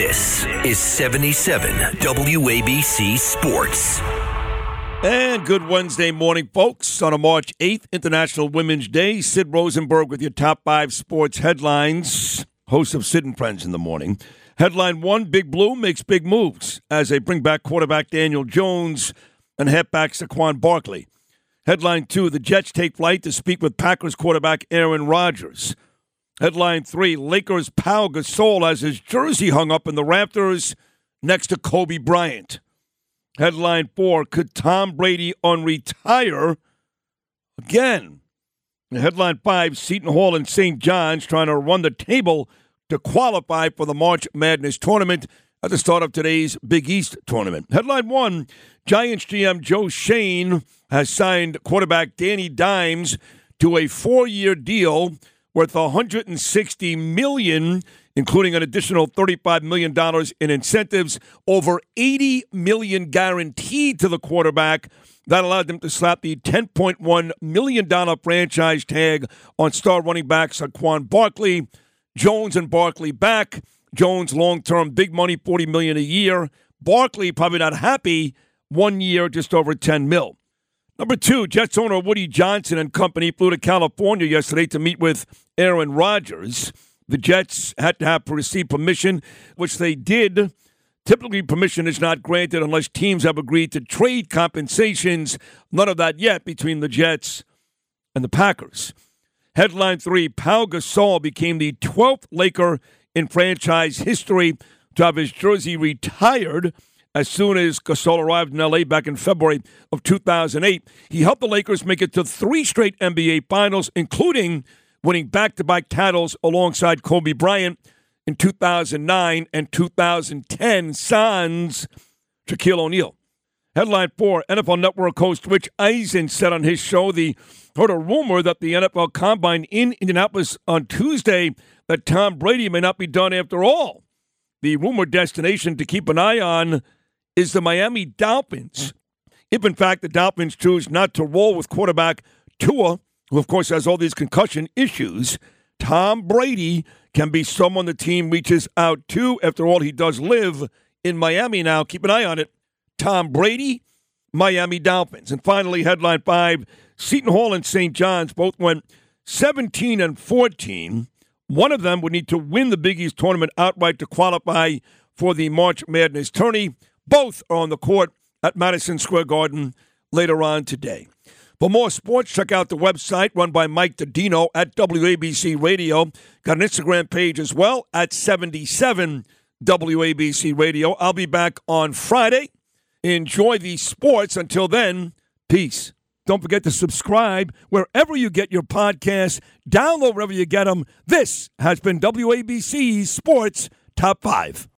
This is 77 WABC Sports. And good Wednesday morning, folks. On a March 8th, International Women's Day, Sid Rosenberg with your top five sports headlines. Host of Sid and Friends in the morning. Headline one Big Blue makes big moves as they bring back quarterback Daniel Jones and head back Saquon Barkley. Headline two The Jets take flight to speak with Packers quarterback Aaron Rodgers. Headline three Lakers Pau Gasol has his jersey hung up in the rafters next to Kobe Bryant. Headline four Could Tom Brady unretire again? Headline five Seton Hall and St. John's trying to run the table to qualify for the March Madness tournament at the start of today's Big East tournament. Headline one Giants GM Joe Schoen has signed quarterback Danny Dimes to a four year deal worth 160 million including an additional $35 million in incentives, over 80 million guaranteed to the quarterback. That allowed them to slap the $10.1 million franchise tag on star running back Saquon Barkley. Jones and Barkley back. Jones long term, big money, 40 million a year. Barkley probably not happy, one year, just over 10 mil. Number two, Jets owner Woody Johnson and company flew to California yesterday to meet with Aaron Rodgers. The Jets had to have received permission, which they did. Typically, permission is not granted unless teams have agreed to trade compensations. None of that yet between the Jets and the Packers. Headline three Pau Gasol became the 12th Laker in franchise history to have his jersey retired as soon as Gasol arrived in LA back in February of 2008. He helped the Lakers make it to three straight NBA finals, including winning back to back titles alongside Kobe Bryant in 2009 and 2010, sans Shaquille O'Neal. Headline four NFL Network host Rich Eisen said on his show the heard a rumor that the NFL Combine in Indianapolis on Tuesday that Tom Brady may not be done after all. The rumored destination to keep an eye on is the Miami Dolphins. If, in fact, the Dolphins choose not to roll with quarterback Tua, who, of course, has all these concussion issues, Tom Brady can be someone the team reaches out to. After all, he does live in Miami now. Keep an eye on it. Tom Brady, Miami Dolphins. And finally, headline five Seton Hall and St. John's both went 17 and 14. One of them would need to win the Big East tournament outright to qualify for the March Madness tourney. Both are on the court at Madison Square Garden later on today. For more sports, check out the website run by Mike Dodino at WABC Radio. Got an Instagram page as well at 77 WABC Radio. I'll be back on Friday. Enjoy the sports. Until then, peace. Don't forget to subscribe wherever you get your podcasts. Download wherever you get them. This has been WABC Sports Top 5.